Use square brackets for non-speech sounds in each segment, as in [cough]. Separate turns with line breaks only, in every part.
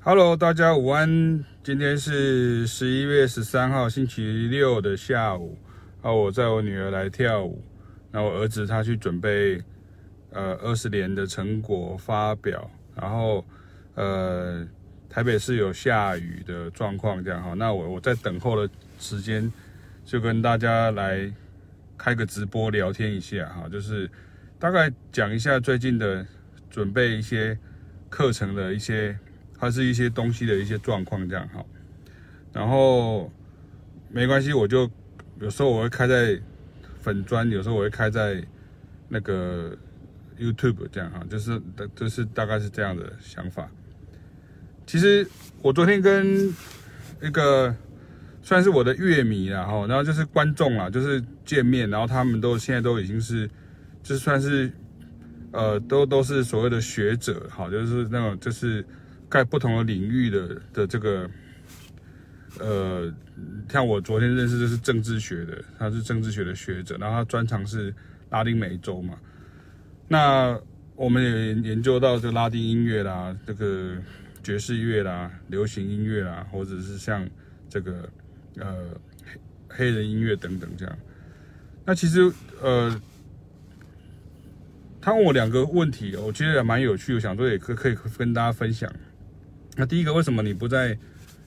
Hello，大家午安。今天是十一月十三号星期六的下午。啊，我载我女儿来跳舞。那我儿子他去准备呃二十年的成果发表。然后呃台北市有下雨的状况，这样哈。那我我在等候的时间，就跟大家来开个直播聊天一下哈，就是大概讲一下最近的准备一些课程的一些。它是一些东西的一些状况，这样哈，然后没关系，我就有时候我会开在粉砖，有时候我会开在那个 YouTube 这样哈，就是就是大概是这样的想法。其实我昨天跟一个算是我的乐迷啦哈，然后就是观众啦，就是见面，然后他们都现在都已经是，就算是呃，都都是所谓的学者哈，就是那种就是。在不同的领域的的这个，呃，像我昨天认识的是政治学的，他是政治学的学者，然后他专长是拉丁美洲嘛。那我们也研究到这拉丁音乐啦，这个爵士乐啦，流行音乐啦，或者是像这个呃黑人音乐等等这样。那其实呃。他问我两个问题，我觉得也蛮有趣，我想说也可可以跟大家分享。那第一个，为什么你不在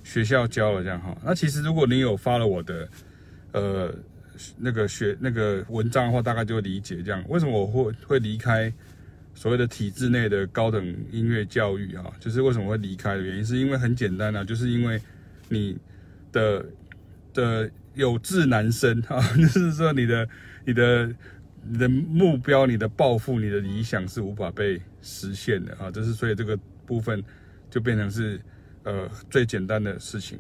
学校教了这样哈？那其实如果你有发了我的呃那个学那个文章的话，大概就会理解这样。为什么我会会离开所谓的体制内的高等音乐教育啊？就是为什么会离开的原因，是因为很简单啊，就是因为你的的有志难伸啊，[laughs] 就是说你的你的你的目标、你的抱负、你的理想是无法被实现的啊。就是所以这个部分。就变成是，呃，最简单的事情。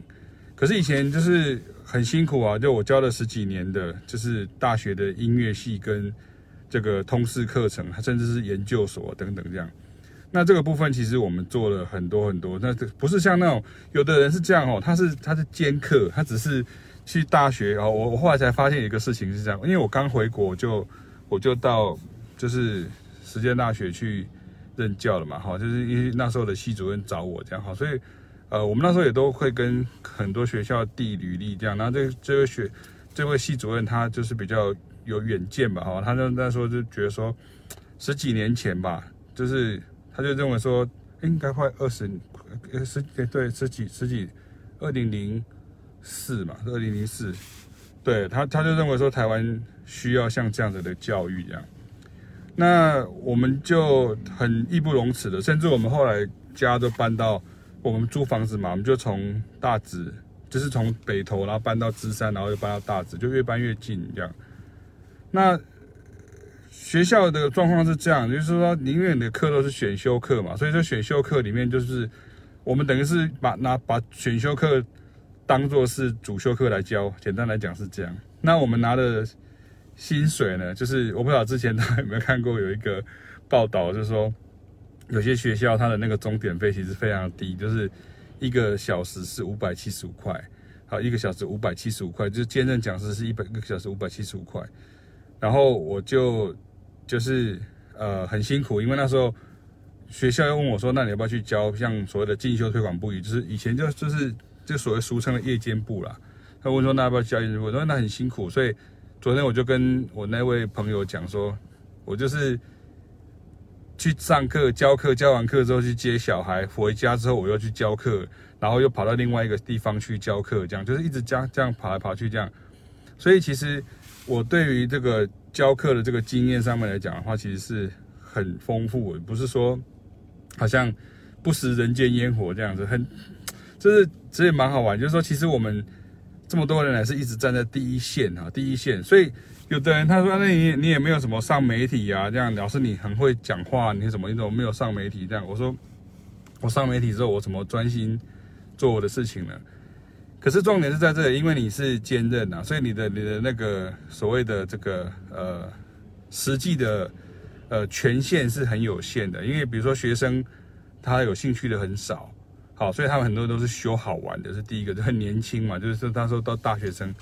可是以前就是很辛苦啊，就我教了十几年的，就是大学的音乐系跟这个通识课程，甚至是研究所等等这样。那这个部分其实我们做了很多很多。那这不是像那种有的人是这样哦，他是他是兼课，他只是去大学哦。我我后来才发现一个事情是这样，因为我刚回国就我就到就是实践大学去。任教了嘛，哈，就是因为那时候的系主任找我这样，哈，所以，呃，我们那时候也都会跟很多学校递履历这样，然后这这位学这位系主任他就是比较有远见吧，哈，他就那时候就觉得说，十几年前吧，就是他就认为说应该快二十，呃十对十几十几，二零零四嘛，二零零四，对他他就认为说台湾需要像这样子的教育这样。那我们就很义不容辞的，甚至我们后来家都搬到我们租房子嘛，我们就从大直，就是从北投，然后搬到芝山，然后又搬到大直，就越搬越近这样。那学校的状况是这样，就是说，因为你的课都是选修课嘛，所以说选修课里面就是我们等于是把拿把选修课当做是主修课来教，简单来讲是这样。那我们拿的。薪水呢，就是我不知道之前大家有没有看过有一个报道，就是说有些学校它的那个钟点费其实非常低，就是一个小时是五百七十五块，好，一个小时五百七十五块，就是兼任讲师是一百一个小时五百七十五块，然后我就就是呃很辛苦，因为那时候学校又问我说，那你要不要去教像所谓的进修推广部，就是以前就就是就所谓俗称的夜间部啦，他问说那要不要教？我说那很辛苦，所以。昨天我就跟我那位朋友讲说，我就是去上课教课，教完课之后去接小孩，回家之后我又去教课，然后又跑到另外一个地方去教课，这样就是一直这样这样跑来跑去这样。所以其实我对于这个教课的这个经验上面来讲的话，其实是很丰富，不是说好像不食人间烟火这样子，很就是其实也蛮好玩，就是说其实我们。这么多人还是一直站在第一线啊，第一线。所以有的人他说，那你你也没有什么上媒体啊，这样老师你很会讲话，你怎么你怎么没有上媒体？这样我说，我上媒体之后，我怎么专心做我的事情呢？可是重点是在这里，因为你是兼任啊，所以你的你的那个所谓的这个呃实际的呃权限是很有限的，因为比如说学生他有兴趣的很少。好，所以他们很多都是修好玩的，是第一个，就很年轻嘛，就是说他说到大学生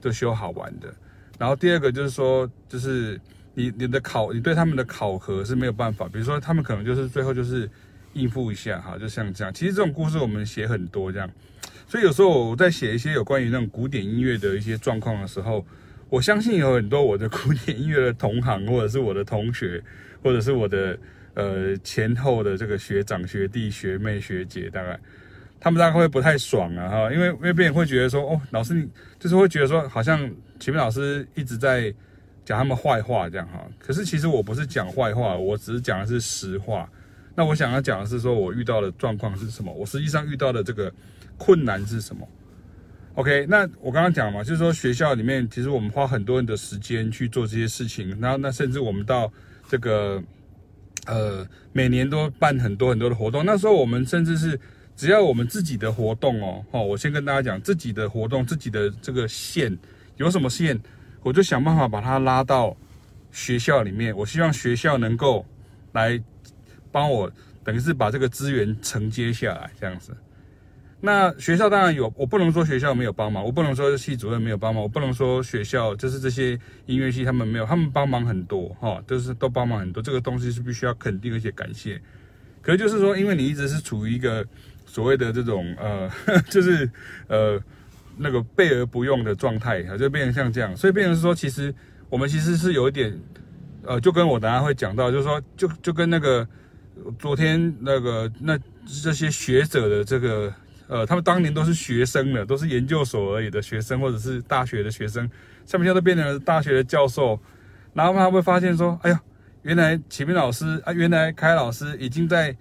就修好玩的。然后第二个就是说，就是你你的考，你对他们的考核是没有办法，比如说他们可能就是最后就是应付一下哈，就像这样。其实这种故事我们写很多这样，所以有时候我在写一些有关于那种古典音乐的一些状况的时候，我相信有很多我的 [laughs] 古典音乐的同行，或者是我的同学，或者是我的呃前后的这个学长、学弟、学妹、学姐，大概他们大概会不太爽啊哈，因为因为别人会觉得说，哦，老师你就是会觉得说，好像启明老师一直在讲他们坏话这样哈。可是其实我不是讲坏话，我只是讲的是实话。那我想要讲的是说，我遇到的状况是什么？我实际上遇到的这个困难是什么？OK，那我刚刚讲嘛，就是说学校里面其实我们花很多人的时间去做这些事情，然后那甚至我们到这个呃每年都办很多很多的活动。那时候我们甚至是只要我们自己的活动哦，哦，我先跟大家讲自己的活动，自己的这个线有什么线，我就想办法把它拉到学校里面。我希望学校能够来。帮我等于是把这个资源承接下来，这样子。那学校当然有，我不能说学校没有帮忙，我不能说系主任没有帮忙，我不能说学校就是这些音乐系他们没有，他们帮忙很多哈，就是都帮忙很多。这个东西是必须要肯定而且感谢。可是就是说，因为你一直是处于一个所谓的这种呃，[laughs] 就是呃那个备而不用的状态，就变成像这样，所以变成说，其实我们其实是有一点呃，就跟我等下会讲到，就是说，就就跟那个。昨天那个那这些学者的这个呃，他们当年都是学生的，都是研究所而已的学生，或者是大学的学生，下面现在都变成了大学的教授，然后他们会发现说，哎呀，原来启明老师啊，原来凯老师已经在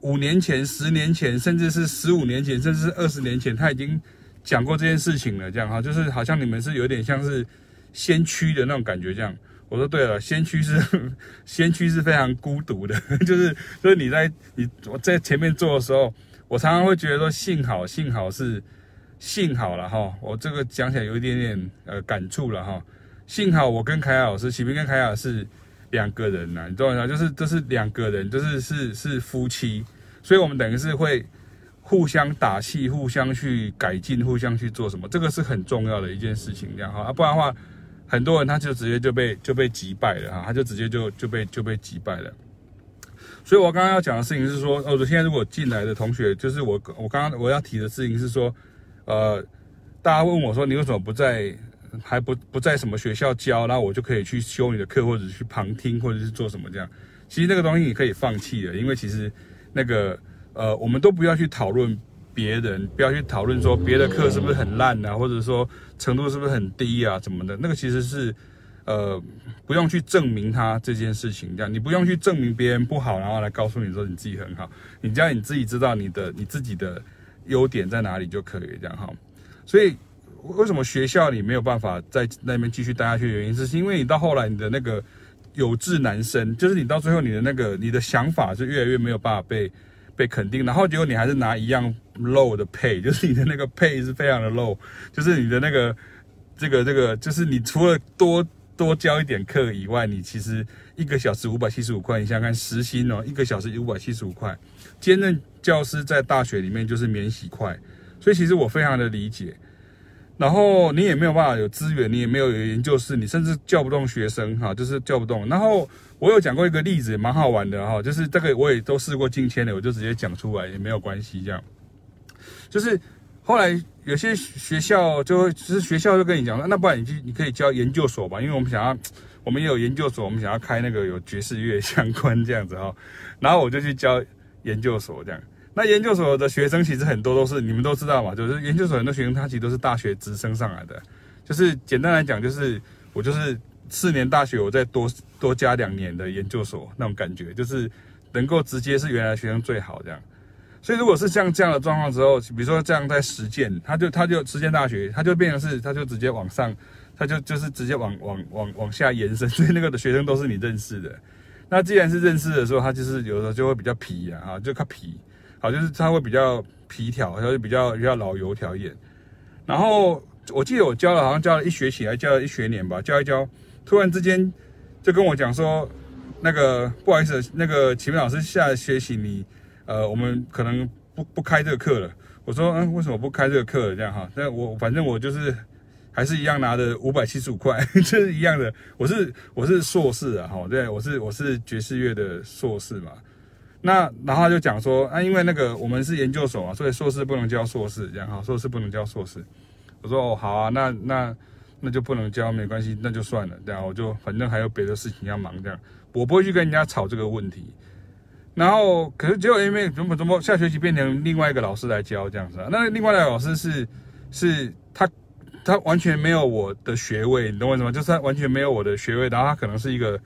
五年前、十年前，甚至是十五年前，甚至是二十年前，他已经讲过这件事情了，这样哈，就是好像你们是有点像是先驱的那种感觉，这样。我说对了，先驱是 [laughs] 先驱是非常孤独的，就是 [laughs] 就是你在你我在前面做的时候，我常常会觉得说幸好幸好是幸好了哈，我这个讲起来有一点点呃感触了哈，幸好我跟凯雅老师，启明跟凯雅是两个人呐，你知道吗？就是这是两个人，就是是是夫妻，所以我们等于是会互相打气，互相去改进，互相去做什么，这个是很重要的一件事情，这样哈，啊不然的话。很多人他就直接就被就被击败了哈，他就直接就就被就被击败了。所以我刚刚要讲的事情是说，哦，现在如果进来的同学，就是我我刚刚我要提的事情是说，呃，大家问我说，你为什么不在还不不在什么学校教，然后我就可以去修你的课，或者去旁听，或者是做什么这样？其实那个东西你可以放弃的，因为其实那个呃，我们都不要去讨论。别人不要去讨论说别的课是不是很烂啊，或者说程度是不是很低啊，怎么的？那个其实是，呃，不用去证明他这件事情，这样你不用去证明别人不好，然后来告诉你说你自己很好，你只要你自己知道你的你自己的优点在哪里就可以这样哈。所以为什么学校里没有办法在那边继续待下去原因，是因为你到后来你的那个有志男生，就是你到最后你的那个你的想法是越来越没有办法被。被肯定，然后结果你还是拿一样 low 的 pay，就是你的那个 pay 是非常的 low，就是你的那个这个这个，就是你除了多多教一点课以外，你其实一个小时五百七十五块，你想想看时薪哦，一个小时五百七十五块，兼任教师在大学里面就是免洗块，所以其实我非常的理解。然后你也没有办法有资源，你也没有有研究室，你甚至叫不动学生哈，就是叫不动。然后我有讲过一个例子，蛮好玩的哈，就是这个我也都试过进签的，我就直接讲出来也没有关系。这样，就是后来有些学校就会，就是学校就跟你讲，那不然你去你可以教研究所吧，因为我们想要，[tsk] 我们也有研究所，我们想要开那个有爵士乐相关这样子哈。然后我就去教研究所这样。那研究所的学生其实很多都是你们都知道嘛，就是研究所很多学生他其实都是大学直升上来的，就是简单来讲就是我就是四年大学我再多多加两年的研究所那种感觉，就是能够直接是原来学生最好这样。所以如果是像这样的状况之后，比如说这样在实践，他就他就实践大学，他就变成是他就直接往上，他就就是直接往往往往下延伸，所以那个的学生都是你认识的。那既然是认识的时候，他就是有的时候就会比较皮啊，哈，就他皮。好，就是他会比较皮条，他就比较比较老油条一点。然后我记得我教了，好像教了一学期，还教了一学年吧，教一教，突然之间就跟我讲说，那个不好意思，那个启明老师下学期你呃，我们可能不不开这个课了。我说嗯，为什么不开这个课了？这样哈，那我反正我就是还是一样拿着五百七十五块，[laughs] 就是一样的。我是我是硕士啊，哈，对，我是我是爵士乐的硕士嘛。那然后他就讲说啊，因为那个我们是研究所啊，所以硕士不能教硕士这样哈，硕士不能教硕士。我说哦好啊，那那那就不能教没关系，那就算了这样，我就反正还有别的事情要忙这样，我不会去跟人家吵这个问题。然后可是结果因为怎么怎么下学期变成另外一个老师来教这样子啊，那另外一个老师是是他他完全没有我的学位，你懂我意思吗？就是他完全没有我的学位，然后他可能是一个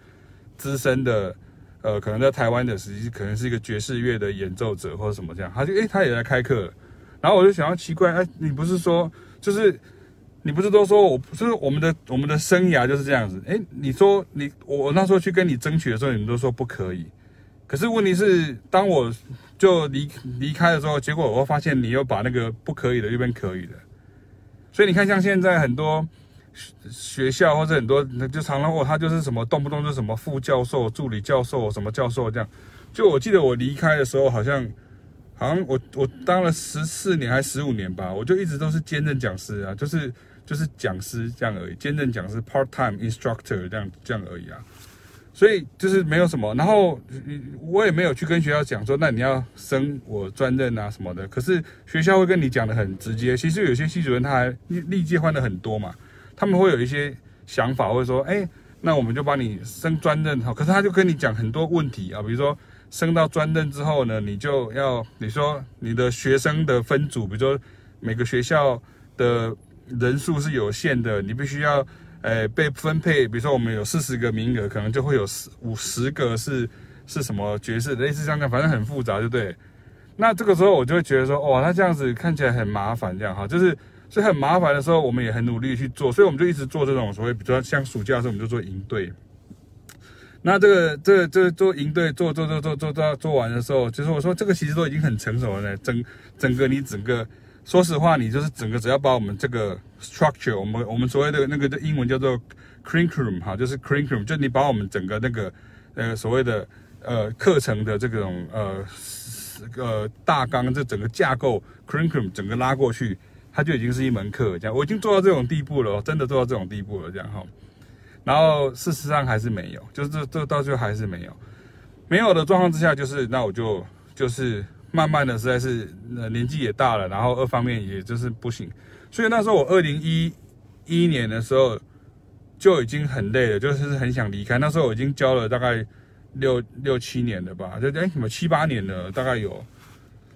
资深的。呃，可能在台湾的时期可能是一个爵士乐的演奏者或者什么这样，他就诶，他也来开课，然后我就想要奇怪，哎，你不是说就是你不是都说我就是我们的我们的生涯就是这样子，诶，你说你我那时候去跟你争取的时候，你们都说不可以，可是问题是当我就离离开的时候，结果我发现你又把那个不可以的又变可以的，所以你看像现在很多。学校或者很多，就常常我，他就是什么动不动就什么副教授、助理教授、什么教授这样。就我记得我离开的时候，好像好像我我当了十四年还十五年吧，我就一直都是兼任讲师啊，就是就是讲师这样而已，兼任讲师 part time instructor 这样这样而已啊。所以就是没有什么，然后我也没有去跟学校讲说，那你要升我专任啊什么的。可是学校会跟你讲的很直接，其实有些系主任他还历届换了很多嘛。他们会有一些想法，会说，哎，那我们就帮你升专任哈。可是他就跟你讲很多问题啊，比如说升到专任之后呢，你就要你说你的学生的分组，比如说每个学校的人数是有限的，你必须要，呃，被分配。比如说我们有四十个名额，可能就会有四五十个是是什么角色，类似这样，反正很复杂，对不对？那这个时候我就会觉得说，哇，那这样子看起来很麻烦，这样哈，就是。所以很麻烦的时候，我们也很努力去做，所以我们就一直做这种所谓，比如说像暑假的时候，我们就做营队。那这个、这、这做营队，做做做做做到做完的时候，就是我说这个其实都已经很成熟了呢。整整个你整个，说实话，你就是整个只要把我们这个 structure，我们我们所谓的那个的英文叫做 curriculum 哈，就是 curriculum，就你把我们整个那个呃所谓的呃课程的这种呃呃大纲，这整个架构 curriculum 整个拉过去。它就已经是一门课，这样我已经做到这种地步了，真的做到这种地步了，这样哈。然后事实上还是没有，就是这这到最后还是没有，没有的状况之下，就是那我就就是慢慢的实在是呃年纪也大了，然后二方面也就是不行，所以那时候我二零一一年的时候就已经很累了，就是很想离开。那时候我已经教了大概六六七年了吧，就哎什么七八年了，大概有。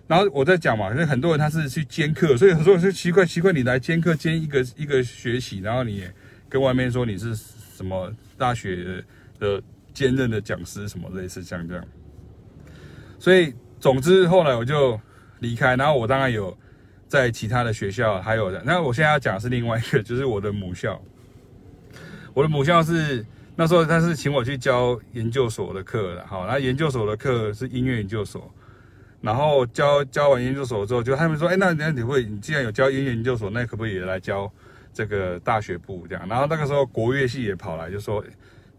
然后我在讲嘛，因为很多人他是去兼课，所以很多人说奇怪奇怪，你来兼课兼一个一个学习，然后你也跟外面说你是什么大学的兼任的讲师什么类似像这样。所以总之后来我就离开，然后我当然有在其他的学校还有的。那我现在要讲的是另外一个，就是我的母校。我的母校是那时候他是请我去教研究所的课的，好，那研究所的课是音乐研究所。然后教教完研究所之后，就他们说，哎，那那你会，你既然有教音乐研究所，那可不可以也来教这个大学部这样？然后那个时候国乐系也跑来，就说，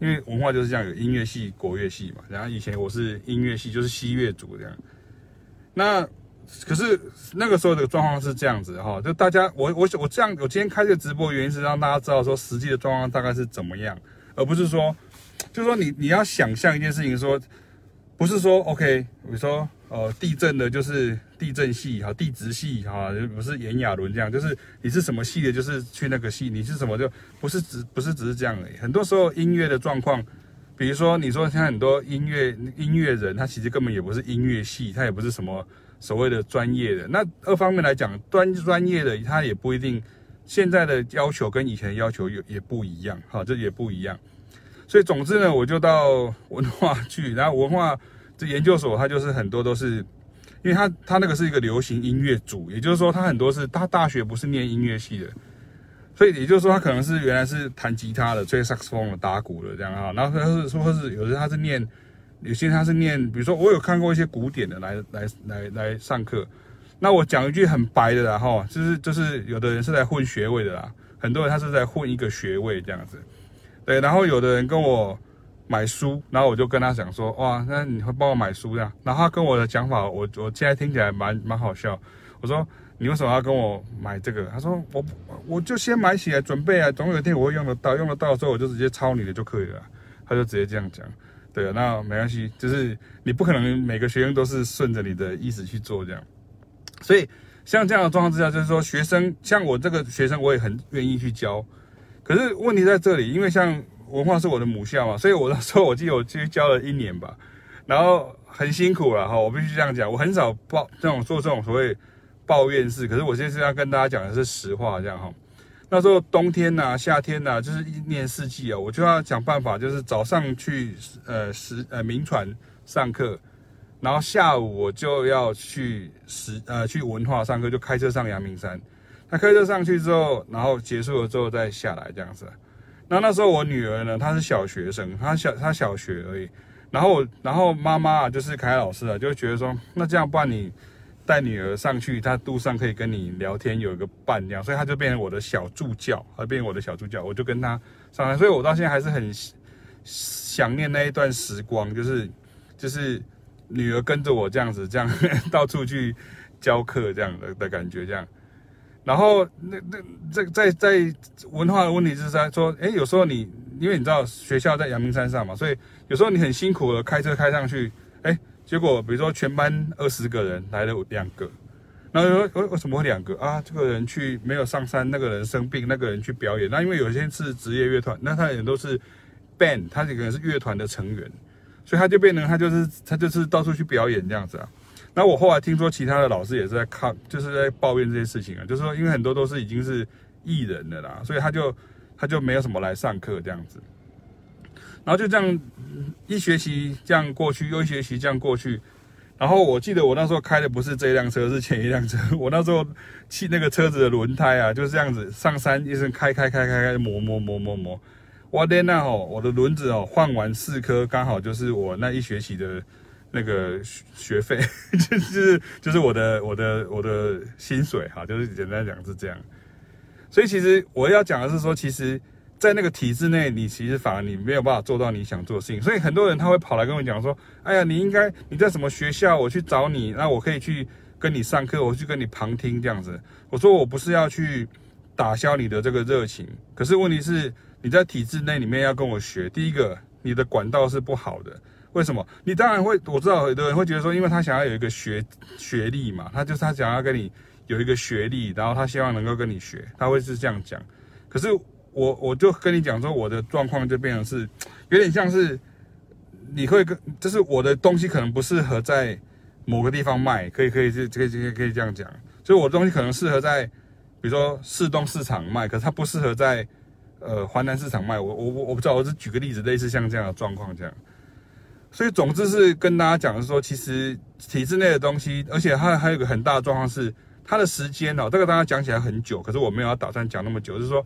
因为文化就是这样，有音乐系、国乐系嘛。然后以前我是音乐系，就是西乐组这样。那可是那个时候的状况是这样子哈，就大家我我我这样，我今天开这个直播原因是让大家知道说实际的状况大概是怎么样，而不是说，就是说你你要想象一件事情说，不是说 OK，比如说。呃，地震的就是地震系哈，地质系哈，不是炎亚纶这样，就是你是什么系的，就是去那个系，你是什么就不是只不是只是这样而已。很多时候音乐的状况，比如说你说像很多音乐音乐人，他其实根本也不是音乐系，他也不是什么所谓的专业的。那二方面来讲，专专业的他也不一定，现在的要求跟以前的要求也也不一样哈，这也不一样。所以总之呢，我就到文化去，然后文化。这研究所，它就是很多都是，因为它它那个是一个流行音乐组，也就是说，它很多是他大学不是念音乐系的，所以也就是说，他可能是原来是弹吉他的、吹萨克斯风的、打鼓的这样啊，然后他是说是有的他是念，有些他是念，比如说我有看过一些古典的来来来来上课，那我讲一句很白的啦哈，就是就是有的人是在混学位的啦，很多人他是在混一个学位这样子，对，然后有的人跟我。买书，然后我就跟他讲说，哇，那你会帮我买书这样？然后他跟我的讲法，我我现在听起来蛮蛮好笑。我说你为什么要跟我买这个？他说我我就先买起来准备啊，总有一天我会用得到，用得到的时候我就直接抄你的就可以了。他就直接这样讲。对啊，那没关系，就是你不可能每个学生都是顺着你的意思去做这样。所以像这样的状况之下，就是说学生像我这个学生，我也很愿意去教。可是问题在这里，因为像文化是我的母校嘛，所以我那时候我记得我去教了一年吧，然后很辛苦了哈，我必须这样讲，我很少报这种做这种所谓抱怨式，可是我现在是要跟大家讲的是实话，这样哈。那时候冬天呐、夏天呐、就是一年四季啊，我就要想办法，就是早上去呃实呃铭传上课，然后下午我就要去实呃去文化上课，就开车上阳明山。那开车上去之后，然后结束了之后再下来这样子。那那时候我女儿呢，她是小学生，她小她小学而已。然后然后妈妈，就是凯老师啊，就觉得说，那这样不然你。带女儿上去，她路上可以跟你聊天，有一个伴娘，所以她就变成我的小助教，她变成我的小助教，我就跟她上来，所以我到现在还是很想念那一段时光，就是就是女儿跟着我这样子，这样到处去教课这样的的感觉这样。然后那那这在在文化的问题就是在说，哎，有时候你因为你知道学校在阳明山上嘛，所以有时候你很辛苦的开车开上去，哎。结果，比如说全班二十个人来了两个，然后说为为什么会两个啊？这个人去没有上山，那个人生病，那个人去表演。那因为有些是职业乐团，那他也都是 band，他这个人是乐团的成员，所以他就变成他就是他就是到处去表演这样子啊。那我后来听说其他的老师也是在看，就是在抱怨这些事情啊，就是说因为很多都是已经是艺人了啦，所以他就他就没有什么来上课这样子。然后就这样一学期这样过去，又一学期这样过去。然后我记得我那时候开的不是这辆车，是前一辆车。[laughs] 我那时候骑那个车子的轮胎啊，就是这样子上山一直开开开开开磨磨磨磨磨。哇天呐哦，我的轮子哦换完四颗，刚好就是我那一学期的那个学费，就是就是我的我的我的薪水哈，就是简单讲是这样。所以其实我要讲的是说，其实。在那个体制内，你其实反而你没有办法做到你想做的事情，所以很多人他会跑来跟我讲说：“哎呀，你应该你在什么学校？我去找你，那我可以去跟你上课，我去跟你旁听这样子。”我说：“我不是要去打消你的这个热情，可是问题是你在体制内里面要跟我学。第一个，你的管道是不好的，为什么？你当然会，我知道很多人会觉得说，因为他想要有一个学学历嘛，他就是他想要跟你有一个学历，然后他希望能够跟你学，他会是这样讲。可是。我我就跟你讲说，我的状况就变成是，[tsk] 有点像是，你会跟，就是我的东西可能不适合在某个地方卖，可以可以这这个可以可以这样讲，所以我的东西可能适合在，比如说市东市场卖，可是它不适合在呃华南市场卖。我我我我不知道，我是举个例子，类似像这样的状况这样。所以总之是跟大家讲的说，其实体制内的东西，而且它还有一个很大的状况是，它的时间哦，这个大家讲起来很久，可是我没有要打算讲那么久，就是说。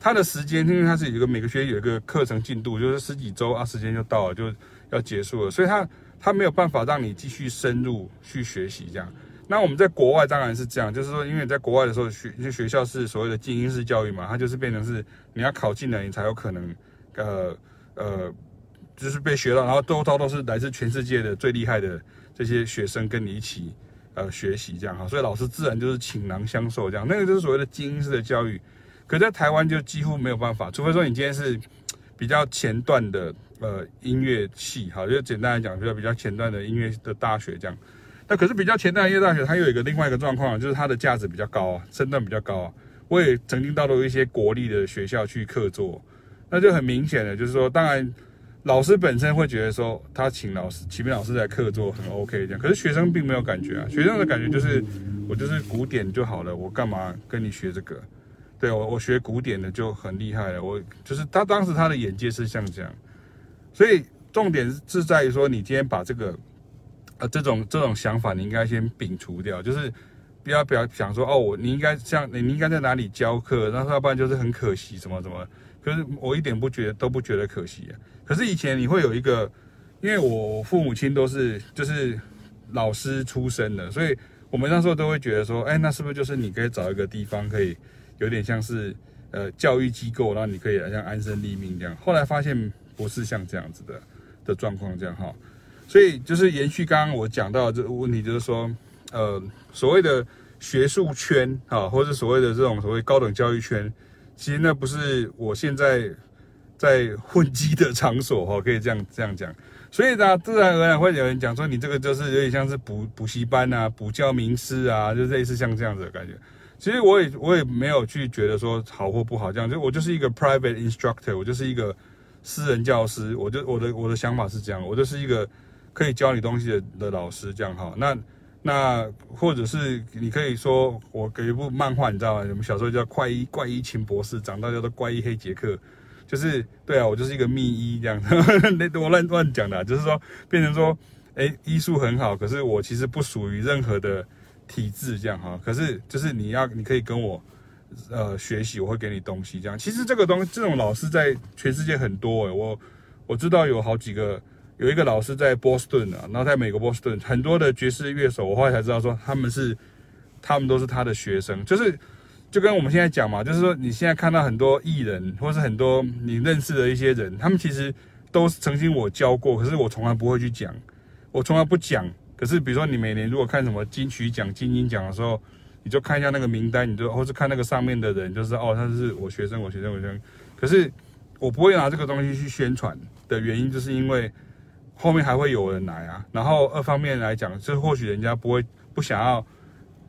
他的时间，因为他是有一个每个学期有一个课程进度，就是十几周啊，时间就到了，就要结束了，所以他他没有办法让你继续深入去学习这样。那我们在国外当然是这样，就是说，因为在国外的时候学，学校是所谓的精英式教育嘛，它就是变成是你要考进来，你才有可能，呃呃，就是被学到，然后都都都是来自全世界的最厉害的这些学生跟你一起呃学习这样哈，所以老师自然就是倾囊相授这样，那个就是所谓的精英式的教育。可在台湾就几乎没有办法，除非说你今天是 [tsk] 比较前段的呃音乐系，好，就简单来讲，比较比较前段的音乐的大学这样。那可是比较前段音乐大学，它有一个另外一个状况，就是它的价值比较高啊，身段比较高啊。我也曾经到了一些国立的学校去客座，那就很明显的，就是说，当然老师本身会觉得说，他请老师，启明老师来客座很 OK 这样，可是学生并没有感觉啊，学生的感觉就是我就是古典就好了，我干嘛跟你学这个？对，我我学古典的就很厉害了，我就是他当时他的眼界是像这样，所以重点是在于说，你今天把这个呃这种这种想法，你应该先摒除掉，就是不要不要想说哦，我你应该像你应该在哪里教课，那要不然就是很可惜什么什么。可是我一点不觉得都不觉得可惜啊。可是以前你会有一个，因为我父母亲都是就是老师出身的，所以我们那时候都会觉得说，哎，那是不是就是你可以找一个地方可以。有点像是呃教育机构，然后你可以像安身立命这样。后来发现不是像这样子的的状况这样哈，所以就是延续刚刚我讲到的这个问题，就是说呃所谓的学术圈啊，或者所谓的这种所谓高等教育圈，其实那不是我现在在混迹的场所哈，可以这样这样讲。所以呢，自然而然会有人讲说，你这个就是有点像是补补习班啊，补教名师啊，就类似像这样子的感觉。其实我也我也没有去觉得说好或不好这样，就我就是一个 private instructor，我就是一个私人教师，我就我的我的想法是这样，我就是一个可以教你东西的的老师这样哈。那那或者是你可以说我给一部漫画，你知道吗？我们小时候叫怪医怪医秦博士，长大叫做怪医黑杰克，就是对啊，我就是一个秘医这样，那 [laughs] 我乱乱讲的，就是说变成说，哎，医术很好，可是我其实不属于任何的。体制这样哈，可是就是你要，你可以跟我，呃，学习，我会给你东西这样。其实这个东西，这种老师在全世界很多诶，我我知道有好几个，有一个老师在波士顿啊，然后在美国波士顿，很多的爵士乐手，我后来才知道说他们是，他们都是他的学生，就是就跟我们现在讲嘛，就是说你现在看到很多艺人，或是很多你认识的一些人，他们其实都曾经我教过，可是我从来不会去讲，我从来不讲。可是，比如说你每年如果看什么金曲奖、金音奖的时候，你就看一下那个名单，你就或是看那个上面的人，就是哦，他是我学生，我学生，我学生。可是我不会拿这个东西去宣传的原因，就是因为后面还会有人来啊。然后二方面来讲，就或许人家不会不想要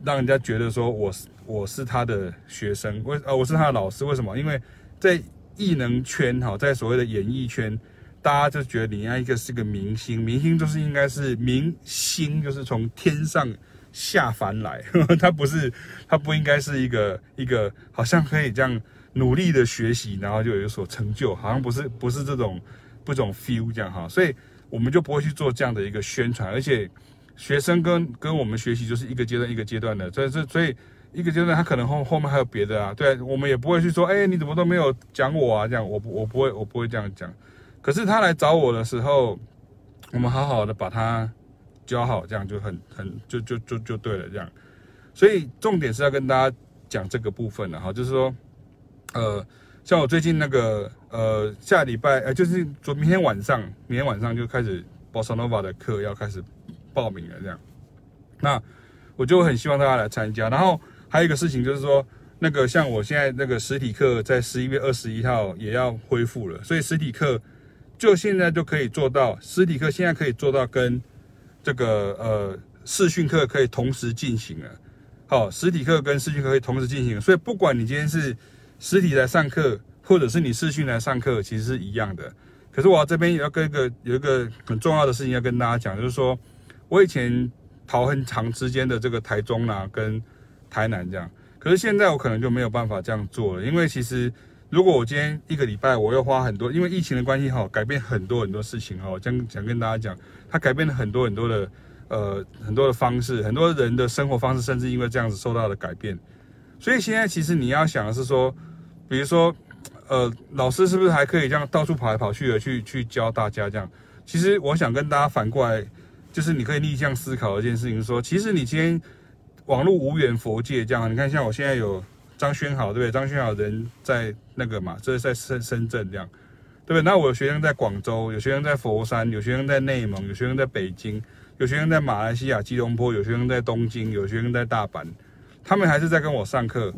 让人家觉得说我是我是他的学生，为呃我是他的老师，为什么？因为在艺能圈哈，在所谓的演艺圈。大家就觉得你应该一个是个明星，明星就是应该是明星，就是从天上下凡来，呵呵，他不是，他不应该是一个一个好像可以这样努力的学习，然后就有所成就，好像不是不是这种不种 feel 这样哈，所以我们就不会去做这样的一个宣传，而且学生跟跟我们学习就是一个阶段一个阶段的，所以这所以一个阶段他可能后后面还有别的啊，对，我们也不会去说，哎，你怎么都没有讲我啊，这样。我我不会我不会这样讲。可是他来找我的时候，我们好好的把他教好，这样就很很就就就就对了，这样。所以重点是要跟大家讲这个部分了哈，就是说，呃，像我最近那个呃下礼拜呃就是昨明天晚上，明天晚上就开始 Bossa Nova 的课要开始报名了，这样。那我就很希望大家来参加。然后还有一个事情就是说，那个像我现在那个实体课在十一月二十一号也要恢复了，所以实体课。就现在就可以做到，实体课现在可以做到跟这个呃视讯课可以同时进行了。好，实体课跟视讯课可以同时进行，所以不管你今天是实体来上课，或者是你视讯来上课，其实是一样的。可是我这边要跟一个有一个很重要的事情要跟大家讲，就是说我以前跑很长时间的这个台中啊跟台南这样，可是现在我可能就没有办法这样做了，因为其实。如果我今天一个礼拜，我又花很多，因为疫情的关系哈，改变很多很多事情哈。我将想跟大家讲，它改变了很多很多的呃很多的方式，很多人的生活方式，甚至因为这样子受到了改变。所以现在其实你要想的是说，比如说呃，老师是不是还可以这样到处跑来跑去的去去教大家这样？其实我想跟大家反过来，就是你可以逆向思考一件事情说，其实你今天网络无远佛界这样，你看像我现在有。张轩好，对不对？张轩好人在那个嘛，这是在深深圳这样，对不对？那我有学生在广州，有学生在佛山，有学生在内蒙，有学生在北京，有学生在马来西亚吉隆坡，有学生在东京，有学生在大阪，他们还是在跟我上课。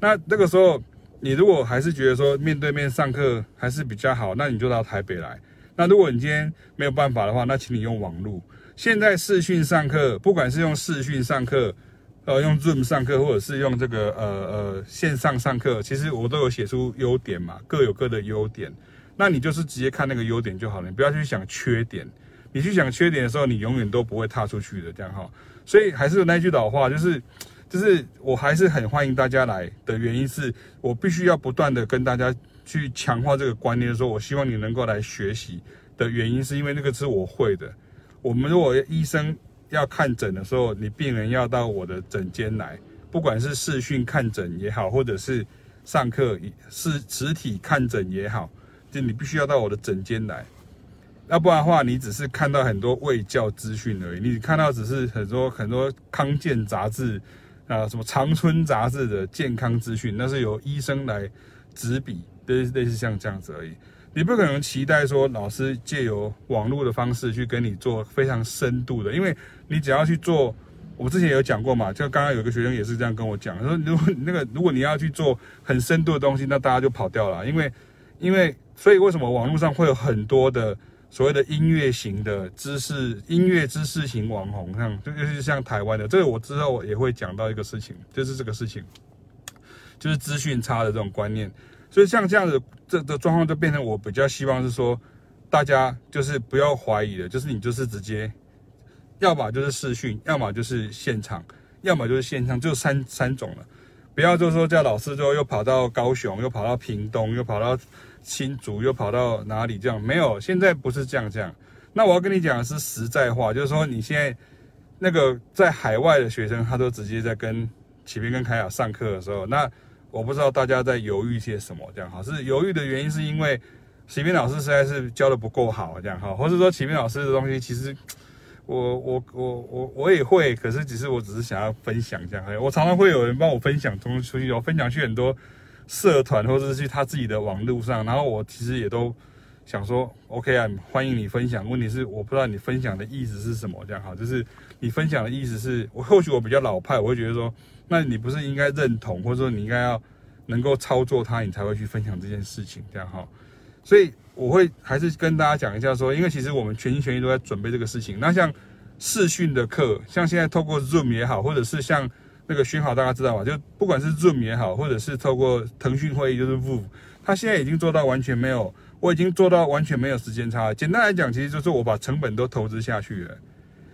那那个时候，你如果还是觉得说面对面上课还是比较好，那你就到台北来。那如果你今天没有办法的话，那请你用网络。现在视讯上课，不管是用视讯上课。呃，用 Zoom 上课，或者是用这个呃呃线上上课，其实我都有写出优点嘛，各有各的优点。那你就是直接看那个优点就好了，你不要去想缺点。你去想缺点的时候，你永远都不会踏出去的，这样哈。所以还是那句老话，就是就是我还是很欢迎大家来的原因是，我必须要不断的跟大家去强化这个观念，说我希望你能够来学习的原因，是因为那个是我会的。我们如果医生。要看诊的时候，你病人要到我的诊间来，不管是视讯看诊也好，或者是上课是实体看诊也好，就你必须要到我的诊间来。要不然的话，你只是看到很多卫教资讯而已，你看到只是很多很多康健杂志啊，什么长春杂志的健康资讯，那是由医生来执笔，类类似像这样子而已。你不可能期待说老师借由网络的方式去跟你做非常深度的，因为你只要去做，我之前有讲过嘛，就刚刚有个学生也是这样跟我讲，说如果那个如果你要去做很深度的东西，那大家就跑掉了，因为因为所以为什么网络上会有很多的所谓的音乐型的知识，音乐知识型网红，像就尤其是像台湾的，这个我之后也会讲到一个事情，就是这个事情，就是资讯差的这种观念。所以像这样子这的状况，就变成我比较希望是说，大家就是不要怀疑的，就是你就是直接，要么就是视讯，要么就是现场，要么就是线上，就三三种了。不要就是说叫老师之后又跑到高雄，又跑到屏东，又跑到新竹，又跑到哪里这样？没有，现在不是这样这样。那我要跟你讲的是实在话，就是说你现在那个在海外的学生，他都直接在跟启明跟凯雅上课的时候，那我不知道大家在犹豫些什么这样哈？是犹豫的原因是因为启明老师实在是教的不够好这样哈，或者说启明老师的东西其实。我我我我我也会，可是只是我只是想要分享这样。我常常会有人帮我分享东西出去，我分享去很多社团或者是去他自己的网络上，然后我其实也都想说，OK 啊，欢迎你分享。问题是我不知道你分享的意思是什么，这样哈，就是你分享的意思是我或许我比较老派，我会觉得说，那你不是应该认同，或者说你应该要能够操作它，你才会去分享这件事情，这样哈。所以。我会还是跟大家讲一下，说，因为其实我们全心全意都在准备这个事情。那像视讯的课，像现在透过 Zoom 也好，或者是像那个讯号，大家知道吧？就不管是 Zoom 也好，或者是透过腾讯会议，就是 Zoom，它现在已经做到完全没有，我已经做到完全没有时间差。简单来讲，其实就是我把成本都投资下去了。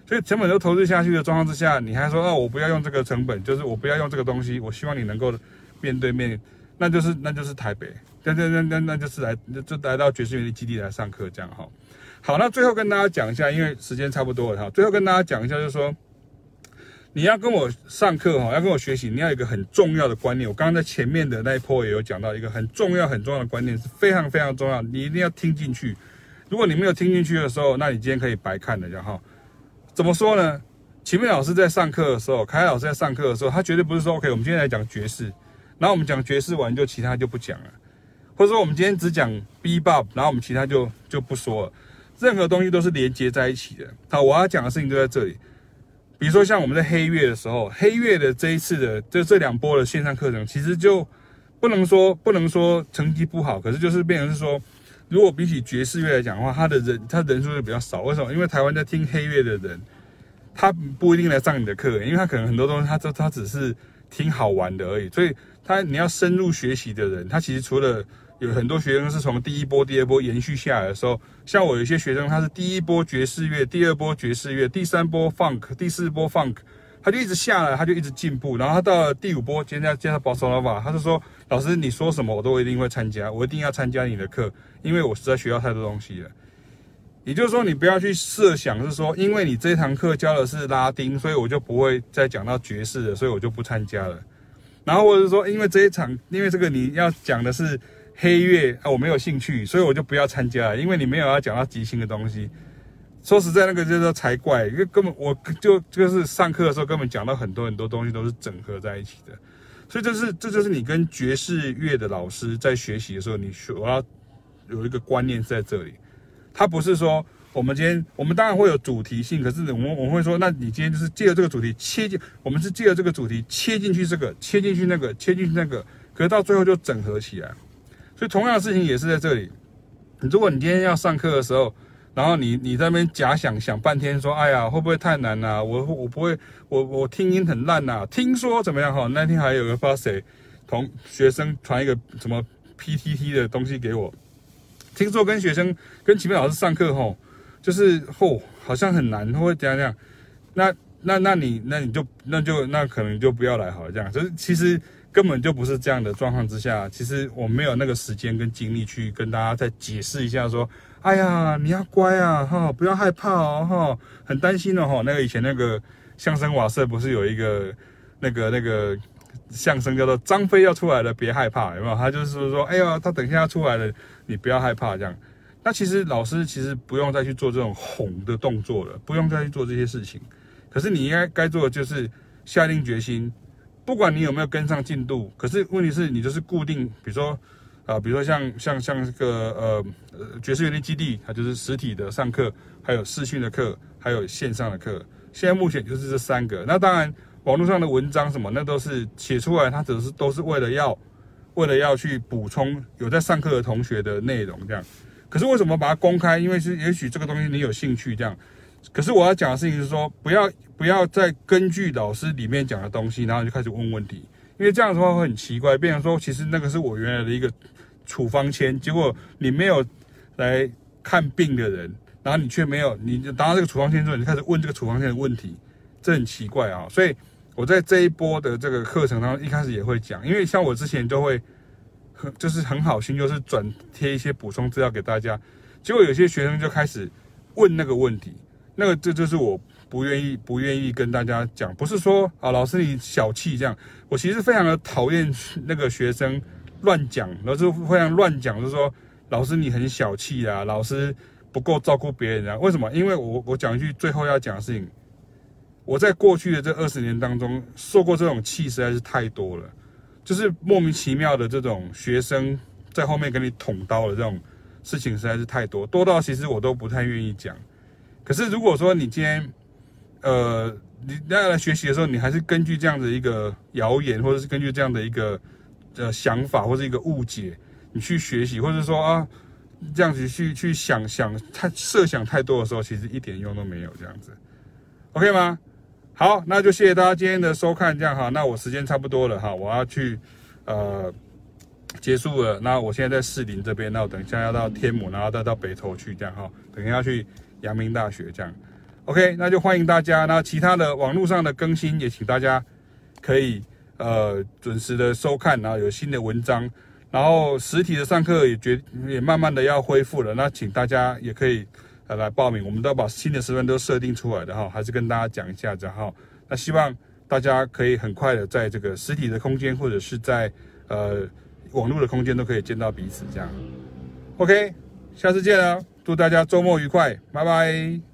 所以成本都投资下去的状况之下，你还说，哦，我不要用这个成本，就是我不要用这个东西，我希望你能够面对面，那就是那就是台北。那那那那那就是来就来到爵士园的基地来上课这样哈。好，那最后跟大家讲一下，因为时间差不多了哈。最后跟大家讲一下，就是说你要跟我上课哈，要跟我学习，你要有一个很重要的观念。我刚刚在前面的那一波也有讲到一个很重要很重要的观念，是非常非常重要，你一定要听进去。如果你没有听进去的时候，那你今天可以白看了，然后。怎么说呢？前面老师在上课的时候，凯凯老师在上课的时候，他绝对不是说 OK，我们今天来讲爵士，然后我们讲爵士完就其他就不讲了。或者说我们今天只讲 B b o b 然后我们其他就就不说了。任何东西都是连接在一起的。好，我要讲的事情就在这里。比如说像我们在黑月的时候，黑月的这一次的就这两波的线上课程，其实就不能说不能说成绩不好，可是就是变成是说，如果比起爵士乐来讲的话，他的人他人数就比较少。为什么？因为台湾在听黑月的人，他不一定来上你的课，因为他可能很多东西他都他只是听好玩的而已。所以他你要深入学习的人，他其实除了有很多学生是从第一波、第二波延续下来的时候，像我有些学生，他是第一波爵士乐，第二波爵士乐，第三波 funk，第四波 funk，他就一直下来，他就一直进步，然后他到了第五波，今天要介绍 Bossa Nova，他就说：“老师，你说什么我都一定会参加，我一定要参加你的课，因为我实在学到太多东西了。”也就是说，你不要去设想是说，因为你这一堂课教的是拉丁，所以我就不会再讲到爵士了，所以我就不参加了。然后或者说，因为这一场，因为这个你要讲的是。黑乐啊，我没有兴趣，所以我就不要参加了。因为你没有要讲到即兴的东西。说实在，那个就是才怪，因为根本我就就是上课的时候根本讲到很多很多东西都是整合在一起的。所以这是这就是你跟爵士乐的老师在学习的时候，你学我要有一个观念在这里。他不是说我们今天我们当然会有主题性，可是我们我们会说，那你今天就是借着这个主题切进，我们是借着这个主题切进去这个，切进去那个，切进去那个，可是到最后就整合起来。所以同样的事情也是在这里。如果你今天要上课的时候，然后你你在那边假想想半天，说：“哎呀，会不会太难呐、啊？我我不会，我我听音很烂呐、啊。”听说怎么样哈？那天还有个发谁同学生传一个什么 PTT 的东西给我，听说跟学生跟启斌老师上课吼，就是吼好像很难，会怎样样？那那那你那你就那就那可能就不要来好了，这样就是其实。根本就不是这样的状况之下，其实我没有那个时间跟精力去跟大家再解释一下，说，哎呀，你要乖啊，哈，不要害怕哦，哈，很担心哦，哈。那个以前那个相声瓦舍不是有一个那个那个相声叫做张飞要出来了，别害怕，有没有？他就是说，哎呀，他等一下要出来了，你不要害怕这样。那其实老师其实不用再去做这种哄的动作了，不用再去做这些事情。可是你应该该做的就是下定决心。不管你有没有跟上进度，可是问题是你就是固定，比如说，啊、呃，比如说像像像这个呃呃爵士园林基地，它就是实体的上课，还有视讯的课，还有线上的课。现在目前就是这三个。那当然，网络上的文章什么，那都是写出来，它只是都是为了要为了要去补充有在上课的同学的内容这样。可是为什么把它公开？因为是也许这个东西你有兴趣这样。可是我要讲的事情是说，不要不要再根据老师里面讲的东西，然后就开始问问题，因为这样的话会很奇怪。变成说，其实那个是我原来的一个处方签，结果你没有来看病的人，然后你却没有，你拿到这个处方签之后，你开始问这个处方签的问题，这很奇怪啊。所以我在这一波的这个课程当中，一开始也会讲，因为像我之前就会。就是很好心，就是转贴一些补充资料给大家，结果有些学生就开始问那个问题，那个这就是我不愿意不愿意跟大家讲，不是说啊老师你小气这样，我其实非常的讨厌那个学生乱讲，然后就非常乱讲，就是说老师你很小气啊，老师不够照顾别人啊，为什么？因为我我讲一句最后要讲的事情，我在过去的这二十年当中受过这种气实在是太多了。就是莫名其妙的这种学生在后面给你捅刀的这种事情实在是太多，多到其实我都不太愿意讲。可是如果说你今天，呃，你大家来学习的时候，你还是根据这样的一个谣言，或者是根据这样的一个呃想法，或者一个误解，你去学习，或者说啊这样子去去想想太设想太多的时候，其实一点用都没有这样子，OK 吗？好，那就谢谢大家今天的收看，这样哈，那我时间差不多了哈，我要去呃结束了。那我现在在士林这边，那我等一下要到天母，然后再到北投去，这样哈，等一下要去阳明大学这样。OK，那就欢迎大家。那其他的网络上的更新也请大家可以呃准时的收看，然后有新的文章，然后实体的上课也决也慢慢的要恢复了，那请大家也可以呃。来报名，我们都要把新的时分都设定出来的哈，还是跟大家讲一下这哈。那希望大家可以很快的在这个实体的空间，或者是在呃网络的空间都可以见到彼此这样。OK，下次见了，祝大家周末愉快，拜拜。